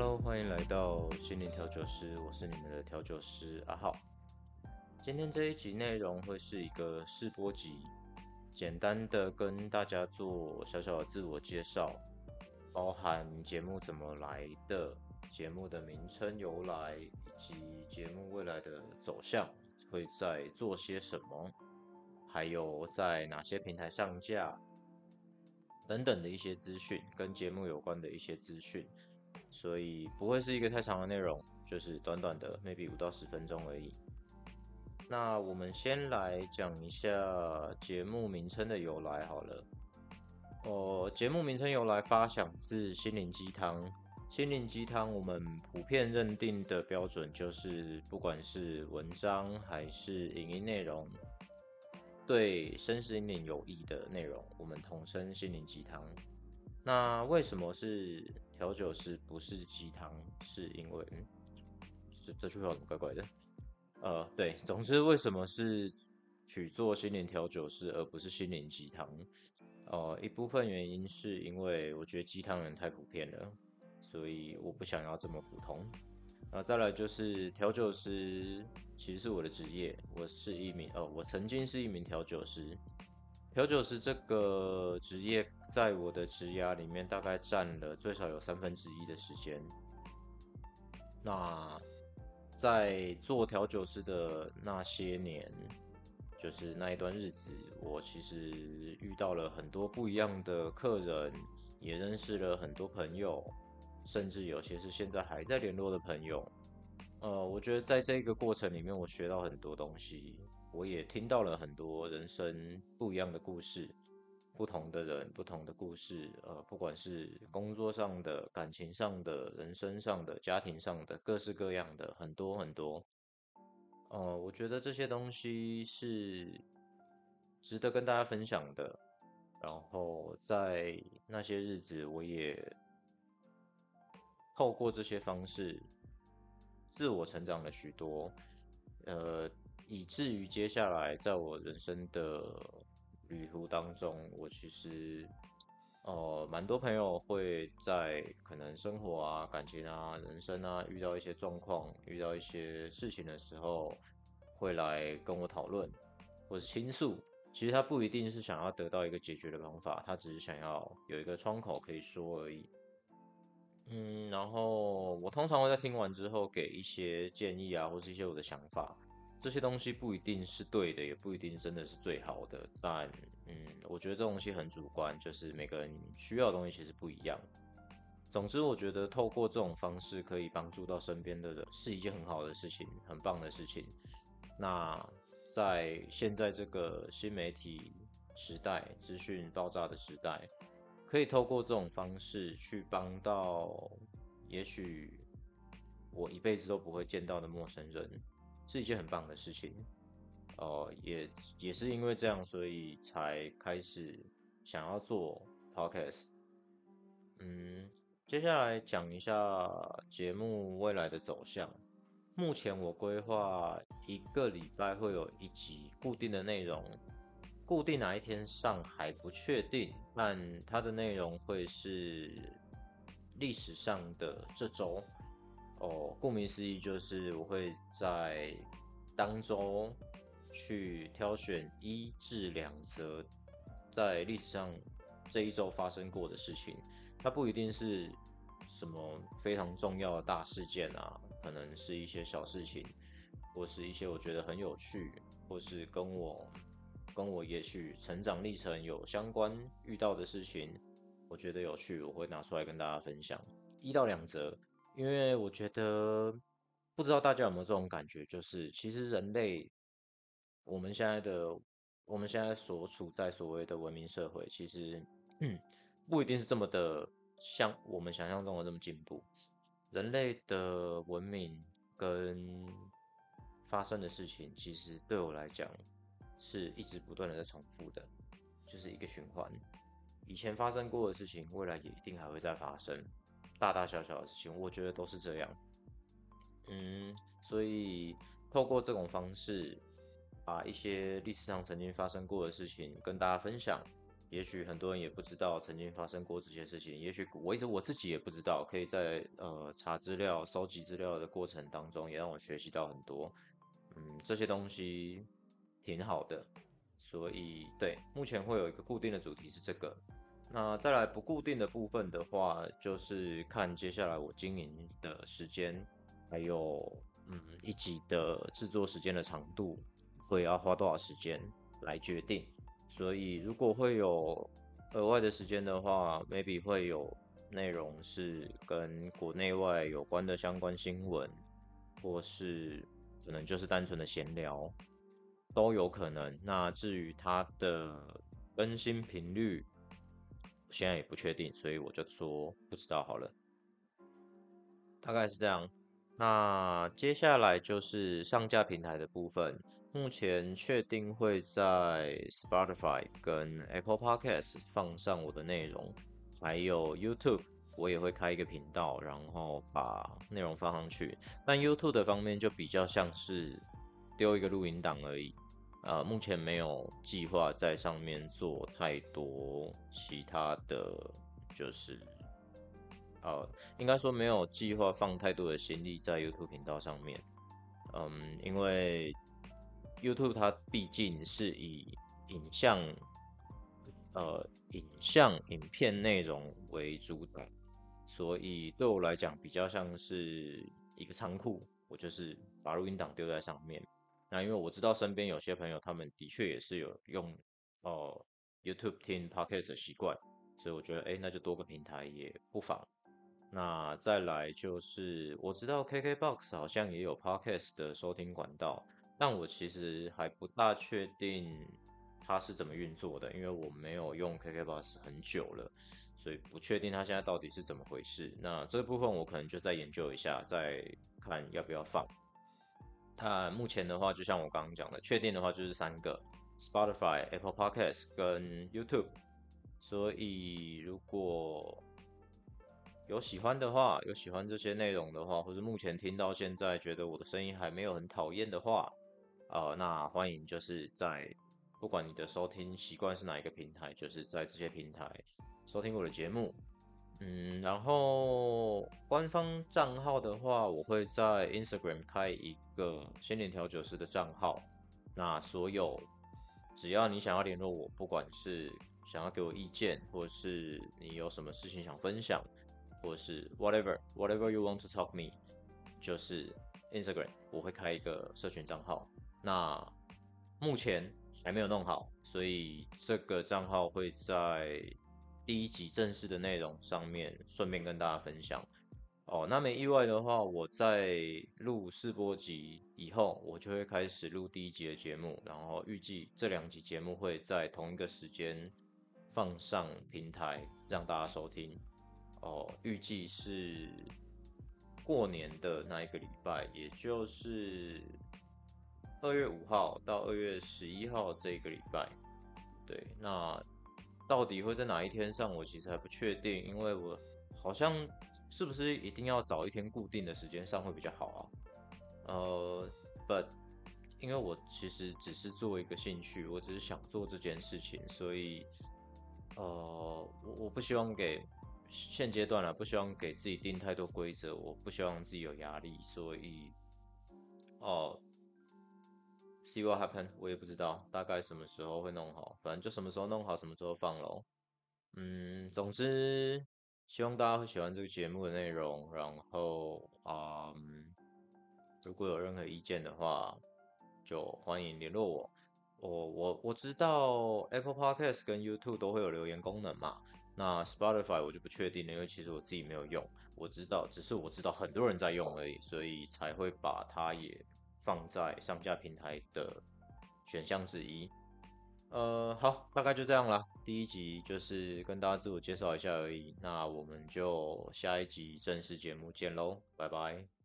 Hello，欢迎来到心灵调酒师，我是你们的调酒师阿浩。今天这一集内容会是一个试播集，简单的跟大家做小小的自我介绍，包含节目怎么来的、节目的名称由来，以及节目未来的走向会在做些什么，还有在哪些平台上架等等的一些资讯，跟节目有关的一些资讯。所以不会是一个太长的内容，就是短短的，maybe 五到十分钟而已。那我们先来讲一下节目名称的由来好了。哦，节目名称由来发想自心灵鸡汤。心灵鸡汤，我们普遍认定的标准就是，不管是文章还是影音内容，对身心灵有益的内容，我们统称心灵鸡汤。那为什么是调酒师不是鸡汤？是因为这这句话怎么怪怪的？呃，对，总之为什么是取做心灵调酒师而不是心灵鸡汤？呃，一部分原因是因为我觉得鸡汤人太普遍了，所以我不想要这么普通。那再来就是调酒师其实是我的职业，我是一名哦，我曾经是一名调酒师。调酒师这个职业，在我的职涯里面，大概占了最少有三分之一的时间。那在做调酒师的那些年，就是那一段日子，我其实遇到了很多不一样的客人，也认识了很多朋友，甚至有些是现在还在联络的朋友。呃，我觉得在这个过程里面，我学到很多东西。我也听到了很多人生不一样的故事，不同的人，不同的故事，呃，不管是工作上的、感情上的、人生上的、家庭上的，各式各样的，很多很多。呃，我觉得这些东西是值得跟大家分享的。然后在那些日子，我也透过这些方式自我成长了许多，呃。以至于接下来在我人生的旅途当中，我其实，呃，蛮多朋友会在可能生活啊、感情啊、人生啊遇到一些状况、遇到一些事情的时候，会来跟我讨论或者倾诉。其实他不一定是想要得到一个解决的方法，他只是想要有一个窗口可以说而已。嗯，然后我通常会在听完之后给一些建议啊，或是一些我的想法。这些东西不一定是对的，也不一定真的是最好的。但，嗯，我觉得这东西很主观，就是每个人需要的东西其实不一样。总之，我觉得透过这种方式可以帮助到身边的人，是一件很好的事情，很棒的事情。那在现在这个新媒体时代、资讯爆炸的时代，可以透过这种方式去帮到，也许我一辈子都不会见到的陌生人。是一件很棒的事情，哦，也也是因为这样，所以才开始想要做 podcast。嗯，接下来讲一下节目未来的走向。目前我规划一个礼拜会有一集固定的内容，固定哪一天上还不确定，但它的内容会是历史上的这周。哦，顾名思义，就是我会在当周去挑选一至两则在历史上这一周发生过的事情。它不一定是什么非常重要的大事件啊，可能是一些小事情，或是一些我觉得很有趣，或是跟我跟我也许成长历程有相关遇到的事情，我觉得有趣，我会拿出来跟大家分享一到两则。因为我觉得，不知道大家有没有这种感觉，就是其实人类，我们现在的，我们现在所处在所谓的文明社会，其实，嗯，不一定是这么的像我们想象中的这么进步。人类的文明跟发生的事情，其实对我来讲，是一直不断的在重复的，就是一个循环。以前发生过的事情，未来也一定还会再发生。大大小小的事情，我觉得都是这样。嗯，所以透过这种方式，把一些历史上曾经发生过的事情跟大家分享，也许很多人也不知道曾经发生过这些事情，也许我一直我自己也不知道。可以在呃查资料、收集资料的过程当中，也让我学习到很多。嗯，这些东西挺好的。所以对，目前会有一个固定的主题是这个。那再来不固定的部分的话，就是看接下来我经营的时间，还有嗯一集的制作时间的长度，会要花多少时间来决定。所以，如果会有额外的时间的话，maybe 会有内容是跟国内外有关的相关新闻，或是可能就是单纯的闲聊，都有可能。那至于它的更新频率，现在也不确定，所以我就说不知道好了。大概是这样。那接下来就是上架平台的部分。目前确定会在 Spotify 跟 Apple Podcast 放上我的内容，还有 YouTube 我也会开一个频道，然后把内容放上去。但 YouTube 的方面就比较像是丢一个录音档而已，呃，目前没有计划在上面做太多其他的，就是呃，应该说没有计划放太多的心力在 YouTube 频道上面，嗯，因为。YouTube 它毕竟是以影像，呃，影像影片内容为主导，所以对我来讲比较像是一个仓库，我就是把录音档丢在上面。那因为我知道身边有些朋友他们的确也是有用哦 YouTube 听 Podcast 的习惯，所以我觉得哎，那就多个平台也不妨。那再来就是我知道 KKBox 好像也有 Podcast 的收听管道。但我其实还不大确定它是怎么运作的，因为我没有用 KKBox 很久了，所以不确定它现在到底是怎么回事。那这部分我可能就再研究一下，再看要不要放。它目前的话，就像我刚刚讲的，确定的话就是三个：Spotify、Apple Podcast 跟 YouTube。所以如果有喜欢的话，有喜欢这些内容的话，或者目前听到现在觉得我的声音还没有很讨厌的话，呃，那欢迎就是在不管你的收听习惯是哪一个平台，就是在这些平台收听我的节目。嗯，然后官方账号的话，我会在 Instagram 开一个心灵调酒师的账号。那所有只要你想要联络我，不管是想要给我意见，或是你有什么事情想分享，或是 whatever whatever you want to talk me，就是 Instagram 我会开一个社群账号。那目前还没有弄好，所以这个账号会在第一集正式的内容上面顺便跟大家分享哦。那没意外的话，我在录试播集以后，我就会开始录第一集的节目，然后预计这两集节目会在同一个时间放上平台让大家收听哦。预计是过年的那一个礼拜，也就是。二月五号到二月十一号这个礼拜，对，那到底会在哪一天上？我其实还不确定，因为我好像是不是一定要找一天固定的时间上会比较好啊？呃，but 因为我其实只是做一个兴趣，我只是想做这件事情，所以呃，我我不希望给现阶段啊，不希望给自己定太多规则，我不希望自己有压力，所以哦。See what happen？我也不知道，大概什么时候会弄好，反正就什么时候弄好，什么时候放喽。嗯，总之希望大家会喜欢这个节目的内容。然后啊，如果有任何意见的话，就欢迎联络我。我我我知道 Apple Podcast 跟 YouTube 都会有留言功能嘛。那 Spotify 我就不确定了，因为其实我自己没有用。我知道，只是我知道很多人在用而已，所以才会把它也。放在上架平台的选项之一。呃，好，大概就这样啦。第一集就是跟大家自我介绍一下而已。那我们就下一集正式节目见喽，拜拜。